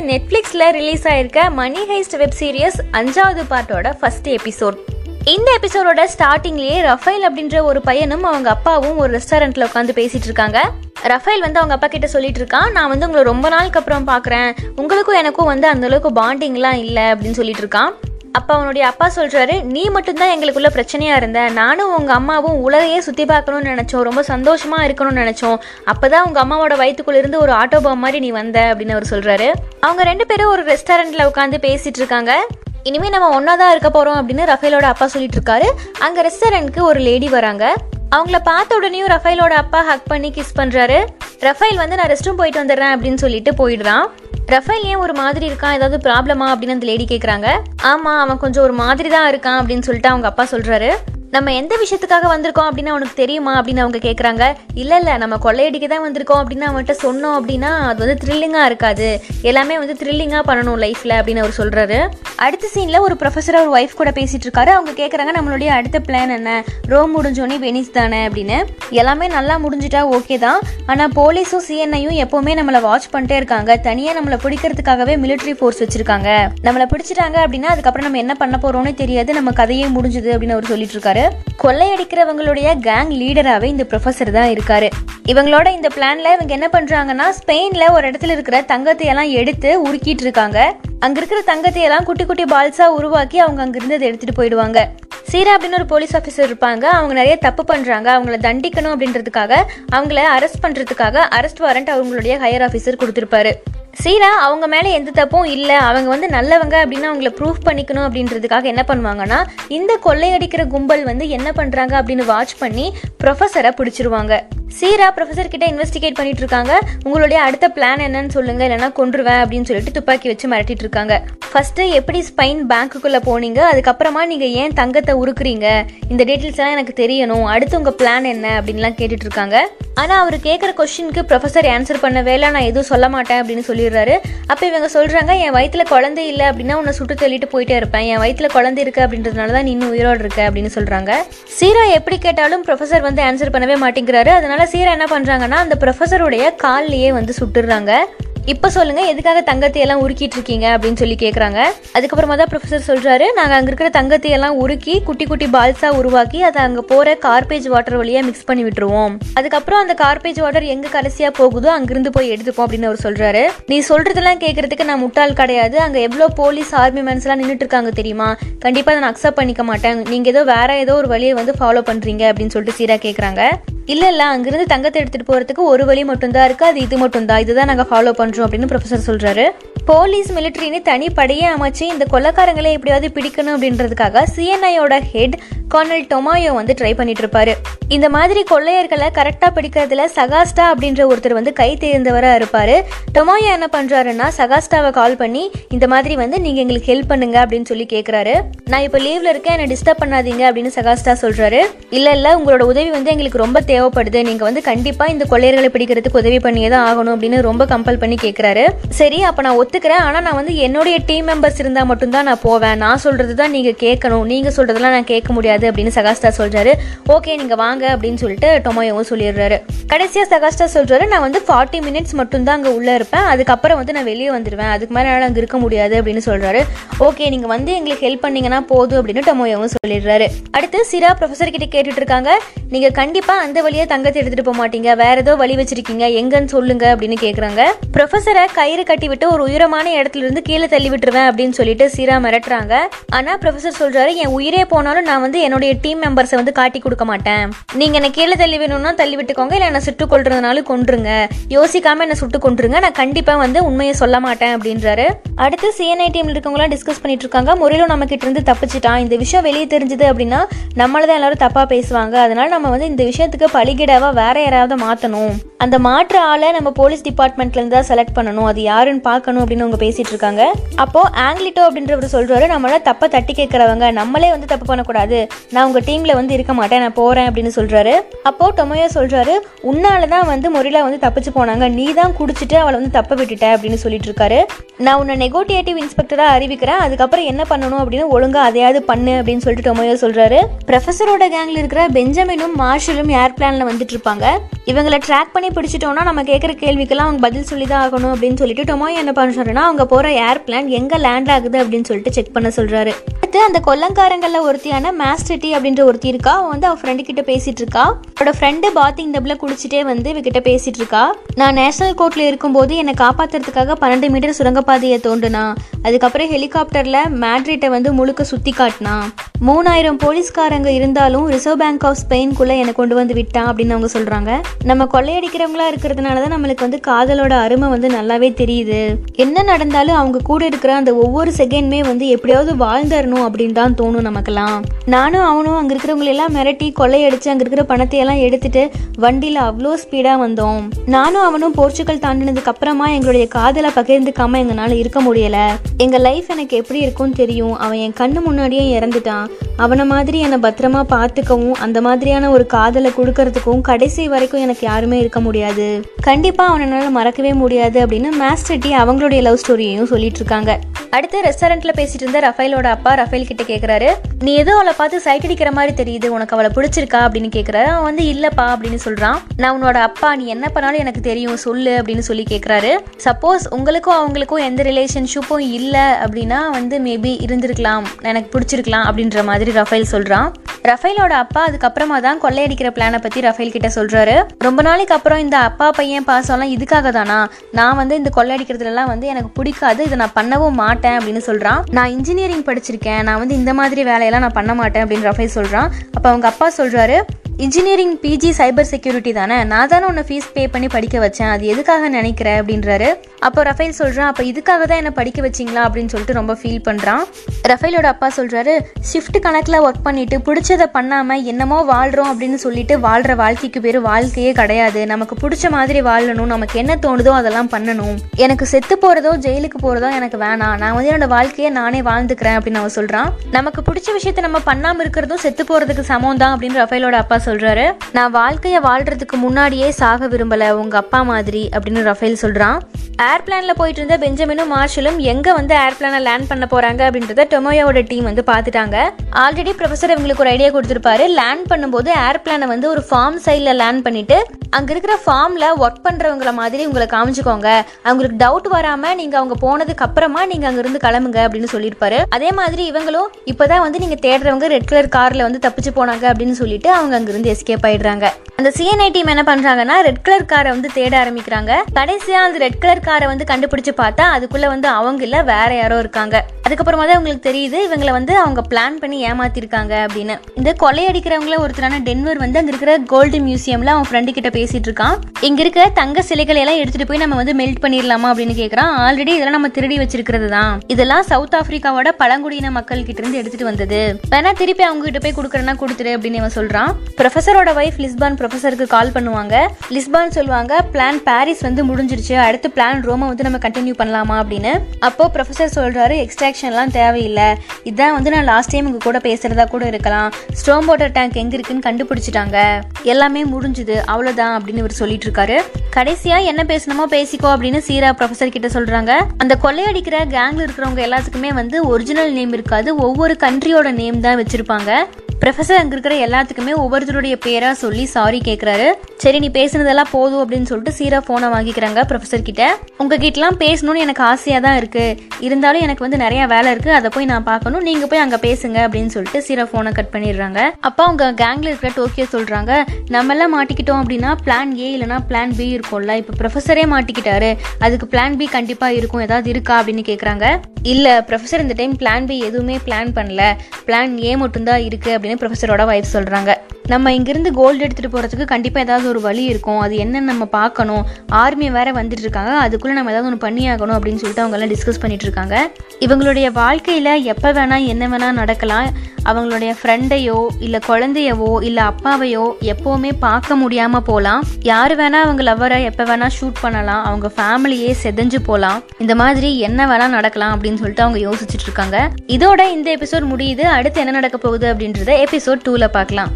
நெட்ஃப்ளிக்ஸில் ரிலீஸ் ஆயிருக்க மணி heist web series அஞ்சாவது பார்ட்டோட ஃபர்ஸ்ட் எபிசோட் இந்த எபிசோடோட ஸ்டார்டிங்லேயே ரஃபேல் அப்படின்ற ஒரு பையனும் அவங்க அப்பாவும் ஒரு ரெஸ்டாரண்ட்ல உட்காந்து பேசிட்டு இருக்காங்க. ரஃபேல் வந்து அவங்க அப்பா கிட்ட சொல்லிட்டு இருக்கான் நான் வந்து உங்களை ரொம்ப நாளுக்கு அப்புறம் பார்க்குறேன். உங்களுக்கும் எனக்கும் வந்து அந்த அளவுக்கு பாண்டிங்லாம் இல்லை அப்படின்னு சொல்லிட்டு இருக்கான். அப்போ அவனுடைய அப்பா சொல்கிறாரு நீ மட்டும்தான் எங்களுக்குள்ள பிரச்சனையாக இருந்த. நானும் உங்கள் அம்மாவும் உலகையே சுற்றி பார்க்கணும்னு நினச்சோம். ரொம்ப சந்தோஷமாக இருக்கணும்னு நினச்சோம். அப்போ தான் உங்கள் அம்மாவோட வயிற்றுக்குள்ளேருந்து ஒரு ஆட்டோ பாம் மாதிரி நீ வந்த அப்படின்னு அவர் சொல்கிறாரு அவங்க ரெண்டு பேரும் ஒரு ரெஸ்டாரண்ட்டில் உட்காந்து பேசிகிட்டு இருக்காங்க. இனிமேல் நம்ம ஒன்றா தான் இருக்க போகிறோம் அப்படின்னு ரஃபேலோட அப்பா சொல்லிட்டு இருக்காரு. அங்கே ரெஸ்டாரண்ட்க்கு ஒரு லேடி வராங்க. அவங்கள பார்த்த உடனேயும் ரஃபேலோட அப்பா ஹக் பண்ணி கிஸ் பண்ணுறாரு ரஃபேல் வந்து நான் ரெஸ்ட் ரூம் போயிட்டு வந்துடுறேன் அப்படின்னு சொல்லிட்டு போயிடுறான். ரஃபேல் ஏன் ஒரு மாதிரி இருக்கான் ஏதாவது ப்ராப்ளமா அப்படின்னு அந்த லேடி கேட்குறாங்க ஆமா அவன் கொஞ்சம் ஒரு மாதிரி தான் இருக்கான் அப்படின்னு சொல்லிட்டு அவங்க அப்பா சொல்றாரு. நம்ம எந்த விஷயத்துக்காக வந்திருக்கோம் அப்படின்னு அவனுக்கு தெரியுமா அப்படின்னு அவங்க கேட்குறாங்க இல்லை இல்லை நம்ம கொள்ளையடிக்க தான் வந்திருக்கோம் அப்படின்னு அவன்கிட்ட சொன்னோம் அப்படின்னா அது வந்து த்ரில்லிங்காக இருக்காது. எல்லாமே வந்து த்ரில்லிங்காக பண்ணணும் லைஃப்பில் அப்படின்னு அவர் சொல்கிறாரு அடுத்த சீனில் ஒரு ப்ரொஃபஸர் அவர் ஒய்ஃப் கூட பேசிகிட்டு இருக்காரு. அவங்க கேட்குறாங்க நம்மளுடைய அடுத்த பிளான் என்ன? ரோம் முடிஞ்சோடனே வெனிஸ் தானே அப்படின்னு. எல்லாமே நல்லா முடிஞ்சிட்டா ஓகே தான். ஆனால் போலீஸும் சிஎன்ஐயும் எப்போவுமே நம்மளை வாட்ச் பண்ணிட்டே இருக்காங்க. தனியாக நம்மளை பிடிக்கிறதுக்காகவே மிலிட்ரி ஃபோர்ஸ் வச்சுருக்காங்க. நம்மளை பிடிச்சிட்டாங்க அப்படின்னா அதுக்கப்புறம் நம்ம என்ன பண்ண போறோம்னே தெரியாது. நம்ம கதையே முடிஞ்சுது அப்படின்னு அவர் சொல்லிட்டு இருக்காரு. கொள்ளையடிக்கிறவங்களுடைய கேங் லீடராகவே இந்த ப்ரொஃபஸர் தான் இருக்காரு. இவங்களோட இந்த பிளான்ல இவங்க என்ன பண்றாங்கன்னா ஸ்பெயின்ல ஒரு இடத்துல இருக்கிற தங்கத்தை எல்லாம் எடுத்து உருக்கிட்டு இருக்காங்க. அங்க இருக்கிற தங்கத்தை எல்லாம் குட்டி குட்டி பால்ஸா உருவாக்கி அவங்க அங்க இருந்து எடுத்துட்டு போயிடுவாங்க. சீரா அப்படின்னு ஒரு போலீஸ் ஆஃபீஸர் இருப்பாங்க. அவங்க நிறைய தப்பு பண்றாங்க. அவங்கள தண்டிக்கணும் அப்படின்றதுக்காக அவங்கள அரெஸ்ட் பண்றதுக்காக அரெஸ்ட் வாரண்ட் அவங்களுடைய ஹையர் ஆஃபீஸர் கொடுத்திருப்பாரு. சீரா அவங்க மேலே எந்த தப்பும் இல்லை. அவங்க வந்து நல்லவங்க அப்படின்னு அவங்கள ப்ரூஃப் பண்ணிக்கணும் அப்படின்றதுக்காக என்ன பண்ணுவாங்கன்னா இந்த கொள்ளையடிக்கிற கும்பல் வந்து என்ன பண்ணுறாங்க அப்படின்னு வாட்ச் பண்ணி ப்ரொஃபஸரை பிடிச்சிருவாங்க. சீரா ப்ரொஃபஸர் கிட்ட இன்வெஸ்டிகேட் பண்ணிட்டு இருக்காங்க. உங்களுடைய அடுத்த பிளான் என்னன்னு சொல்லுங்க. இல்லைன்னா கொண்டுருவேன் அப்படின்னு சொல்லிட்டு துப்பாக்கி வச்சு மிரட்டிட்டு இருக்காங்க. ஃபர்ஸ்ட் எப்படி ஸ்பைன் பேங்க்குள்ள போனீங்க? அதுக்கப்புறமா நீங்க ஏன் தங்கத்தை உருக்குறீங்க? இந்த டீட்டெயில்ஸ் எல்லாம் எனக்கு தெரியணும். அடுத்து உங்க பிளான் என்ன? அப்படின்லாம் கேட்டுட்டு இருக்காங்க. ஆனா அவர் கேட்குற கொஸ்டினுக்கு ப்ரொஃபஸர் ஆன்சர் பண்ண வேலை நான் எதுவும் சொல்ல மாட்டேன் அப்படின்னு சொல்லிடுறாரு. அப்ப இவங்க சொல்றாங்க என் வயிற்றுல குழந்தை இல்லை அப்படின்னா உன்னை சுட்டு தள்ளிட்டு போயிட்டே இருப்பேன். என் வயிற்றுல குழந்தை இருக்கு அப்படின்றதுனால தான் நீ இன்னும் உயிரோடு இருக்க. அப்படின்னு சொல்றாங்க. சீரா எப்படி கேட்டாலும் ப்ரொஃபஸர் வந்து ஆன்சர் பண்ணவே மாட்டேங்கிறாரு. அதனால சீரா என்ன பண்ணுறாங்கன்னா அந்த ப்ரொஃபஸருடைய கால்லையே வந்து சுட்டுடுறாங்க இப்போ சொல்லுங்கள் எதுக்காக தங்கத்தை எல்லாம் உருக்கிட்டு இருக்கீங்க அப்படின்னு சொல்லி கேட்குறாங்க அதுக்கப்புறமா தான் ப்ரொஃபசர் சொல்கிறாரு நாங்கள் அங்கே இருக்கிற தங்கத்தை எல்லாம் உருக்கி குட்டி குட்டி பால்ஸாக உருவாக்கி அதை அங்கே போகிற கார்பேஜ் வாட்டர் வழியாக மிக்ஸ் பண்ணி விட்டுருவோம். அதுக்கப்புறம் அந்த கார்பேஜ் வாட்டர் எங்கே கடைசியாக போகுதோ அங்கிருந்து போய் எடுத்துப்போம் அப்படின்னு அவர் சொல்கிறாரு நீ சொல்கிறதெல்லாம் கேட்கறதுக்கு நான் முட்டாள் கிடையாது. அங்கே எவ்வளோ போலீஸ் ஆர்மி மேன்ஸ்லாம் எல்லாம் நின்றுட்டு இருக்காங்க தெரியுமா? கண்டிப்பாக அதை நான் அக்செப்ட் பண்ணிக்க மாட்டேன். நீங்கள் ஏதோ வேற ஏதோ ஒரு வழியை வந்து ஃபாலோ பண்ணுறீங்க அப்படின்னு சொல்லிட்டு சீராக கேட்குறாங்க இல்ல இல்ல அங்கிருந்து தங்கத்தை எடுத்துட்டு போறதுக்கு ஒரு வழி மட்டும்தான் இருக்கு. அது இது மட்டும்தான். இதுதான் நாங்க ஃபாலோ பண்றோம் அப்படின்னு ப்ரொஃபசர் சொல்றாரு. போலீஸ் மிலிட்டரின்னு தனி படையே அமைச்சு இந்த கொள்ளக்காரங்களை எப்படியாவது பிடிக்கணும் அப்படின்றதுக்காக சிஎன்ஐயோட ஹெட் கர்னல் டொமாயோ வந்து ட்ரை பண்ணிட்டு இருப்பாரு. இந்த மாதிரி கொள்ளையர்களை கரெக்டா பிடிக்கிறதுல சகாஸ்டா அப்படின்ற ஒருத்தர் வந்து கை தேர்ந்தவராக இருப்பாரு. டொமாயோ என்ன பண்றாருன்னா சகாஸ்டாவை கால் பண்ணி இந்த மாதிரி வந்து நீங்க எங்களுக்கு ஹெல்ப் பண்ணுங்க அப்படின்னு சொல்லி கேட்குறாரு நான் இப்போ லீவ்ல இருக்கேன் என்ன டிஸ்டர்ப் பண்ணாதீங்க அப்படின்னு சகாஸ்டா சொல்றாரு. இல்ல இல்ல உங்களோட உதவி வந்து எங்களுக்கு ரொம்ப தேவைப்படுது. நீங்க வந்து கண்டிப்பா இந்த கொள்ளையர்களை பிடிக்கிறதுக்கு உதவி பண்ணியே தான் ஆகணும் அப்படின்னு ரொம்ப கம்பல் பண்ணி கேட்குறாரு சரி அப்ப நான் ஒத்துக்கிறேன். ஆனால் நான் வந்து என்னுடைய டீம் மெம்பர்ஸ் இருந்தால் மட்டும்தான் நான் போவேன். நான் சொல்கிறது தான் நீங்கள் கேட்கணும். நீங்கள் சொல்கிறதெல்லாம் நான் கேட்க முடியாது அப்படின்னு சகாஸ்டா சொல்கிறாரு ஓகே நீங்கள் வாங்க அப்படின்னு சொல்லிட்டு டொமோயோவும் சொல்லிடுறாரு. கடைசியாக சகாஸ்டா சொல்கிறாரு நான் வந்து ஃபார்ட்டி மினிட்ஸ் மட்டும்தான் அங்கே உள்ளே இருப்பேன். அதுக்கப்புறம் வந்து நான் வெளியே வந்துடுவேன் அதுக்கு மேலே என்னால் அங்கே இருக்க முடியாது அப்படின்னு சொல்கிறாரு ஓகே நீங்கள் வந்து எங்களுக்கு ஹெல்ப் பண்ணீங்கன்னா போதும் அப்படின்னு டொமோயோவும் சொல்லிடுறாரு. அடுத்து சிரா ப்ரொஃபஸர் கிட்ட கேட்டுட்டு இருக்காங்க நீங்கள் கண்டிப்பாக அந்த வழியா தங்கத்தை எடுத்துகிட்டு போக மாட்டீங்க. வேற ஏதோ வழி வச்சிருக்கீங்க. எங்கன்னு சொல்லுங்க அப்படின்னு கேட்குறாங்க ப்ரொஃபசரை கயிறு கட்டி விட்டு ஒரு உயரமான இடத்துல இருந்து கீழே தள்ளி விட்டுருவேன் அப்படின்னு சொல்லிட்டு சீரா மிரட்டுறாங்க. ஆனா ப்ரொஃபசர் சொல்றாரு என் உயிரே போனாலும் நான் வந்து என்னுடைய டீம் மெம்பர்ஸை வந்து காட்டி கொடுக்க மாட்டேன். நீங்க என்ன கீழே தள்ளி வேணும்னா தள்ளி விட்டுக்கோங்க இல்ல என்ன சுட்டு கொள்றதுனாலும் கொன்றுங்க யோசிக்காம என்ன சுட்டு கொன்றுங்க நான் கண்டிப்பா வந்து உண்மையை சொல்ல மாட்டேன் அப்படின்றாரு. அடுத்து சிஎன்ஐ டீம்ல இருக்கவங்களாம் டிஸ்கஸ் பண்ணிட்டு இருக்காங்க. முறையில நம்ம கிட்ட இருந்து தப்பிச்சிட்டான். இந்த விஷயம் வெளியே தெரிஞ்சது அப்படின்னா நம்மளதான் எல்லாரும் தப்பா பேசுவாங்க. அதனால நம்ம வந்து இந்த விஷயத்துக்கு பலிகிடாவா வேற யாராவது மாத்தணும். அந்த மாற்று ஆளை நம்ம போலீஸ் டிபார்ட்மெண்ட்லேருந்து தான் செலக்ட் பண்ணணும். அது யாருன்னு பார்க்கணும் அப்படின்னு அவங்க பேசிட்டு இருக்காங்க. அப்போ ஆங்கிலிட்டோ அப்படின்றவர் சொல்றாரு நம்மளை தப்ப தட்டி கேட்கறவங்க நம்மளே வந்து தப்பு பண்ணக்கூடாது. நான் உங்க டீம்ல வந்து இருக்க மாட்டேன் நான் போறேன் அப்படின்னு சொல்றாரு. அப்போ டொமையோ சொல்றாரு உன்னால தான் வந்து முறையில் வந்து தப்பிச்சு போனாங்க. நீ தான் குடிச்சிட்டு அவளை வந்து தப்ப விட்டுட்ட அப்படின்னு சொல்லிட்டு இருக்காரு. நான் உன்னை நெகோட்டியேட்டிவ் இன்ஸ்பெக்டரா அறிவிக்கிறேன். அதுக்கப்புறம் என்ன பண்ணணும் அப்படின்னு ஒழுங்கா அதையாவது பண்ணு அப்படின்னு சொல்லிட்டு டொமையோ சொல்றாரு. ப்ரொஃபஸரோட கேங்ல இருக்கிற பெஞ்சமினும் மார்ஷலும் ஏர் பிளானில் வந்துட்டு இருப்பாங்க. இவங்களை ட்ராக் பண்ணி பிடிச்சிட்டோம்னா நம்ம கேட்குற கேள்விக்கெல்லாம் அவங்க பதில் சொல்லி தான் ஆகணும் அப்படின்னு சொல்லிட்டு டொமோயோ என்ன பண்ணுறாருன்னா அவங்க போகிற ஏர் பிளான் எங்கே லேண்ட் ஆகுது அப்படின்னு சொல்லிட்டு செக் பண்ண சொல்கிறாரு அடுத்து அந்த கொல்லங்காரங்களில் ஒருத்தியான மேஸ்டிட்டி அப்படின்ற ஒருத்தி இருக்கா? அவன் வந்து அவள் ஃப்ரெண்டு கிட்ட பேசிட்டு இருக்கா. அவரோட ஃப்ரெண்டு பாத்திங் டப்ல குடிச்சிட்டே வந்து இவகிட்ட பேசிட்டு இருக்கா. நான் நேஷனல் கோர்ட்ல இருக்கும்போது என்னை காப்பாத்துறதுக்காக பன்னெண்டு மீட்டர் சுரங்கப்பாதையை தோண்டுனா அதுக்கப்புறம் ஹெலிகாப்டர்ல மேட்ரிட்டை வந்து முழுக்க சுத்தி காட்டினா மூணாயிரம் போலீஸ்காரங்க இருந்தாலும் ரிசர்வ் பேங்க் ஆஃப் ஸ்பெயின்குள்ள என்னை கொண்டு வந்து விட்டான் அப்படின்னு அவங்க சொல்றாங்க. நம்ம கொள்ளையடிக்கிறவங்களா இருக்கிறதுனால தான் நம்மளுக்கு வந்து காதலோட அருமை வந்து நல்லாவே தெரியுது. என்ன நடந்தாலும் அவங்க கூட இருக்கிற அந்த ஒவ்வொரு செகண்ட்மே வந்து எப்படியாவது பண்ணணும் அப்படின்னு தான் தோணும் நமக்கெல்லாம். நானும் அவனும் அங்க இருக்கிறவங்களை எல்லாம் மிரட்டி கொள்ளையடிச்சு அங்க இருக்கிற பணத்தை எல்லாம் எடுத்துட்டு வண்டியில அவ்வளோ ஸ்பீடா வந்தோம். நானும் அவனும் போர்ச்சுகல் தாண்டினதுக்கு அப்புறமா எங்களுடைய காதலை பகிர்ந்துக்காம எங்களால இருக்க முடியல. எங்க லைஃப் எனக்கு எப்படி இருக்கும்னு தெரியும். அவன் என் கண்ணு முன்னாடியே இறந்துட்டான். அவனை மாதிரி என்னை பத்திரமா பார்த்துக்கவும் அந்த மாதிரியான ஒரு காதலை கொடுக்கறதுக்கும் கடைசி வரைக்கும் எனக்கு யாருமே இருக்க முடியாது. கண்டிப்பா அவனால மறக்கவே முடியாது அப்படின்னு மாஸ்டர் டி அவங்களுடைய லவ் ஸ்டோரியையும் சொல்லிட்டு இருக்காங்க அடுத்து ரெஸ்டாரண்ட்ல பேசிட்டு இருந்த ரஃபேலோட அப்பா ரஃபேல் கிட்ட கேக்குறாரு. நீ ஏதோ அவளை பார்த்து சைட் அடிக்கிற மாதிரி தெரியுது உனக்கு அவளை பிடிச்சிருக்கா? அப்படின்னு கேக்குறாரு. அவன் வந்து இல்லப்பா அப்படின்னு சொல்றான். நான் உன்னோட அப்பா நீ என்ன பண்ணாலும் எனக்கு தெரியும் சொல்லு அப்படின்னு சொல்லி கேக்குறாரு. சப்போஸ் உங்களுக்கும் அவங்களுக்கும் எந்த ரிலேஷன்ஷிப்பும் இல்ல அப்படின்னா வந்து மேபி இருந்திருக்கலாம் எனக்கு பிடிச்சிருக்கலாம் அப்படின்ற மாதிரி ரஃபேல் சொல்றான். ரஃபேலோட அப்பா அதுக்கப்புறமா தான் கொள்ளையடிக்கிற பிளானை பத்தி ரஃபேல் கிட்ட சொல்றாரு. ரொம்ப நாளைக்கு அப்புறம் இந்த அப்பா பையன் பாசம்லாம் இதுக்காக தானா? நான் வந்து இந்த கொள்ளையடிக்கிறதுலாம் வந்து எனக்கு பிடிக்காது. இதை நான் பண்ணவும் மாட்டேன் அப்படின்னு சொல்றான். நான் இன்ஜினியரிங் படிச்சிருக்கேன். நான் வந்து இந்த மாதிரி வேலையெல்லாம் நான் பண்ண மாட்டேன் அப்படின்னு ரஃபேல் சொல்றான். அப்ப அவங்க அப்பா சொல்றாரு இன்ஜினியரிங் பிஜி சைபர் செக்யூரிட்டி தானே? நான் தானே உன்னை ஃபீஸ் பே பண்ணி படிக்க வச்சேன். அது எதுக்காக நினைக்கிற அப்படின்றாரு. அப்போ ரஃபேல் சொல்கிறான் அப்போ இதுக்காக தான் என்ன படிக்க வச்சிங்களா அப்படின்னு சொல்லிட்டு ரொம்ப ஃபீல் பண்ணுறான் ரஃபேலோட அப்பா சொல்கிறாரு ஷிஃப்ட் கணக்கில் ஒர்க் பண்ணிட்டு பிடிச்சதை பண்ணாமல் என்னமோ வாழ்கிறோம் அப்படின்னு சொல்லிட்டு வாழ்கிற வாழ்க்கைக்கு பேர் வாழ்க்கையே கிடையாது. நமக்கு பிடிச்ச மாதிரி வாழணும் நமக்கு என்ன தோணுதோ அதெல்லாம் பண்ணணும். எனக்கு செத்து போகிறதோ ஜெயிலுக்கு போகிறதோ எனக்கு வேணாம். நான் வந்து என்னோட வாழ்க்கையை நானே வாழ்ந்துக்கிறேன் அப்படின்னு அவன் சொல்கிறான் நமக்கு பிடிச்ச விஷயத்த நம்ம பண்ணாமல் இருக்கிறதும் செத்து போகிறதுக்கு சமம் தான் அப்படின்னு ரஃபேலோட அப்பா சொல்கிறாரு நான் வாழ்க்கையை வாழ்கிறதுக்கு முன்னாடியே சாக விரும்பல உங்க அப்பா மாதிரி அப்படின்னு ரஃபேல் சொல்றான். ஏர்பிளானில் போயிட்டு இருந்த பெஞ்சமினும் மார்ஷலும் எங்கே வந்து ஏர்பிளானை லேண்ட் பண்ண போறாங்க அப்படின்றத டொமோயோட டீம் வந்து பார்த்துட்டாங்க ஆல்ரெடி ப்ரொஃபசர் இவங்களுக்கு ஒரு ஐடியா கொடுத்துருப்பாரு. லேண்ட் பண்ணும்போது ஏர்பிளானை வந்து ஒரு ஃபார்ம் சைடில் லேண்ட் பண்ணிட்டு அங்கே இருக்கிற ஃபார்ம்ல ஒர்க் பண்றவங்கள மாதிரி உங்களை காமிச்சுக்கோங்க. அவங்களுக்கு டவுட் வராமல் நீங்கள் அவங்க போனதுக்கு அப்புறமா நீங்கள் அங்கேருந்து கிளம்புங்க அப்படின்னு சொல்லியிருப்பாரு. அதே மாதிரி இவங்களும் இப்போதான் வந்து நீங்கள் தேடுறவங்க ரெட் கலர் காரில் வந்து தப்பிச்சு போனாங்க அப்படின்னு சொல்லிட்டு அவங்க அங்கிருந்து இருந்து எஸ்கேப் ஆயிடுறாங்க. அந்த சிஎன்ஐ டீம் என்ன பண்றாங்கன்னா ரெட் கலர் காரை வந்து தேட ஆரம்பிக்கிறாங்க. கடைசியா அந்த ரெட் கலர் காரை வந்து கண்டுபிடிச்சு பார்த்தா அதுக்குள்ள வந்து அவங்க இல்ல வேற யாரோ இருக்காங்க. அதுக்கப்புறமா தான் உங்களுக்கு தெரியுது இவங்களை வந்து அவங்க பிளான் பண்ணி ஏமாத்திருக்காங்க அப்படின்னு. இந்த கொள்ளையடிக்கிறவங்கள ஒருத்தரான டென்வர் வந்து அங்க இருக்கிற கோல்டு மியூசியம்ல அவன் ஃப்ரெண்டு கிட்ட பேசிட்டு இருக்கான். இங்க இருக்க தங்க சிலைகளை எல்லாம் எடுத்துட்டு போய் நம்ம வந்து மெல்ட் பண்ணிடலாமா அப்படின்னு கேக்குறான். ஆல்ரெடி இதெல்லாம் நம்ம திருடி வச்சிருக்கிறது தான். இதெல்லாம் சவுத் ஆப்பிரிக்காவோட பழங்குடியின மக்கள் கிட்ட இருந்து எடுத்துட்டு வந்தது. வேணா திருப்பி அவங்க கிட்ட போய் கொடுக்குறேன்னா கொடுத்துரு அப்படின்னு இவன் சொல்றான். ப்ரொஃபஸரோட ஒய்ஃப் லிஸ்பான் ப்ரொஃபஸருக்கு கால் பண்ணுவாங்க. லிஸ்பான் சொல்லுவாங்க பிளான் பாரிஸ் வந்து முடிஞ்சிருச்சு. அடுத்து பிளான் ரோமை வந்து நம்ம கண்டினியூ பண்ணலாமா? அப்படின்னு. அப்போ ப்ரொஃபஸர் சொல்றாரு எக்ஸ்ட்ராக்ஷன்லாம் தேவையில்லை. இதான் வந்து நான் லாஸ்ட் டைம் உங்க கூட பேசுறதா கூட இருக்கலாம். ஸ்டோம் வாட்டர் டேங்க் எங்க இருக்குன்னு கண்டுபிடிச்சிட்டாங்க. எல்லாமே முடிஞ்சுது. அவ்வளவுதான் அப்படின்னு இவர் சொல்லிட்டு இருக்காரு கடைசியா என்ன பேசணுமோ பேசிக்கோ அப்படின்னு சீரா ப்ரொஃபசர் கிட்ட சொல்றாங்க. அந்த கொள்ளையடிக்கிற கேங்ல இருக்கிறவங்க எல்லாத்துக்குமே வந்து ஒரிஜினல் நேம் இருக்காது. ஒவ்வொரு கண்ட்ரியோட நேம் தான் வச்சிருப்பாங்க. ப்ரொஃபஸர் அங்கே இருக்கிற எல்லாத்துக்குமே ஒவ்வொருத்தருடைய பேராக சொல்லி சாரி கேட்குறாரு சரி நீ பேசுனதெல்லாம் போதும் அப்படின்னு சொல்லிட்டு சீரா ஃபோனை வாங்கிக்கிறாங்க ப்ரொஃபஸர் கிட்ட. உங்ககிட்டலாம் பேசணும்னு எனக்கு ஆசையாக தான் இருக்குது இருந்தாலும் எனக்கு வந்து நிறையா வேலை இருக்குது அதை போய் நான் பார்க்கணும். நீங்கள் போய் அங்கே பேசுங்க அப்படின்னு சொல்லிட்டு சீரா ஃபோனை கட் பண்ணிடுறாங்க. அப்போ அவங்க கேங்கில் இருக்கிற டோக்கியோ சொல்கிறாங்க நம்மளாம் மாட்டிக்கிட்டோம் அப்படின்னா பிளான் ஏ இல்லைனா பிளான் பி இருக்கும்ல. இப்போ ப்ரொஃபஸரே மாட்டிக்கிட்டாரு. அதுக்கு பிளான் பி கண்டிப்பாக இருக்கும். ஏதாவது இருக்கா? அப்படின்னு கேட்குறாங்க இல்லை ப்ரொஃபஸர் இந்த டைம் பிளான் பி எதுவுமே பிளான் பண்ணல. பிளான் ஏ மட்டும்தான் இருக்குது அப்படின்னு அப்படின்னு ப்ரொஃபஸரோட வைஃப் சொல்கிறாங்க நம்ம இங்கிருந்து கோல்டு எடுத்துகிட்டு போகிறதுக்கு கண்டிப்பாக ஏதாவது ஒரு வழி இருக்கும். அது என்னன்னு நம்ம பார்க்கணும். ஆர்மி வேறு வந்துட்டு இருக்காங்க. அதுக்குள்ளே நம்ம ஏதாவது ஒன்று பண்ணியாகணும் அப்படின்னு சொல்லிட்டு அவங்க எல்லாம் டிஸ்கஸ் பண்ணிட்டு இருக்காங்க. இவங்களுடைய வாழ்க்கையில் எப்போ வேணால் என்ன வேணால் நடக்கலாம். அவங்களுடைய ஃப்ரெண்டையோ இல்லை குழந்தையவோ இல்லை அப்பாவையோ எப்போவுமே பார்க்க முடியாமல் போகலாம் யார் வேணால் அவங்க லவ்வரை எப்போ வேணால் ஷூட் பண்ணலாம். அவங்க ஃபேமிலியே செதஞ்சு போகலாம் இந்த மாதிரி என்ன வேணால் நடக்கலாம் அப்படின்னு சொல்லிட்டு அவங்க யோசிச்சுட்டு இருக்காங்க. இதோட இந்த எபிசோட் முடியுது. அடுத்து என்ன நடக்க போகுது அப்படின்றத எபிசோட் டூவில் பார்க்கலாம்.